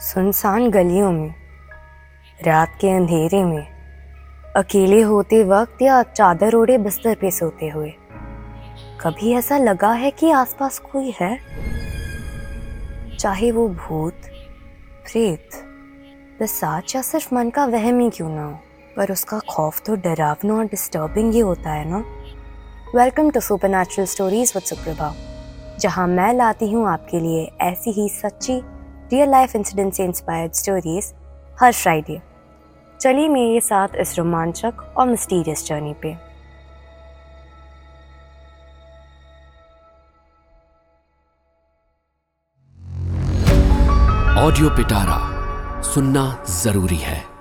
सुनसान गलियों में, रात के अंधेरे में, अकेले होते वक्त या चादर ओढ़े बिस्तर पे सोते हुए। कभी ऐसा लगा है कि आसपास कोई है? चाहे वो भूत, प्रेत पिशाच या सिर्फ़ मन का वहम ही क्यों ना हो, पर उसका खौफ तो डरावना और डिस्टर्बिंग ही होता है ना? Welcome to supernatural stories with Suprabha जहाँ मैं लाती हूँ आपके लिए ऐसी ही सच्ची रियल लाइफ इंसिडेंट से इंस्पायर्ड स्टोरीज हर फ्राइडे चलिए मेरे साथ इस रोमांचक और मिस्टीरियस जर्नी पे। ऑडियो पिटारा सुनना ज़रूरी है।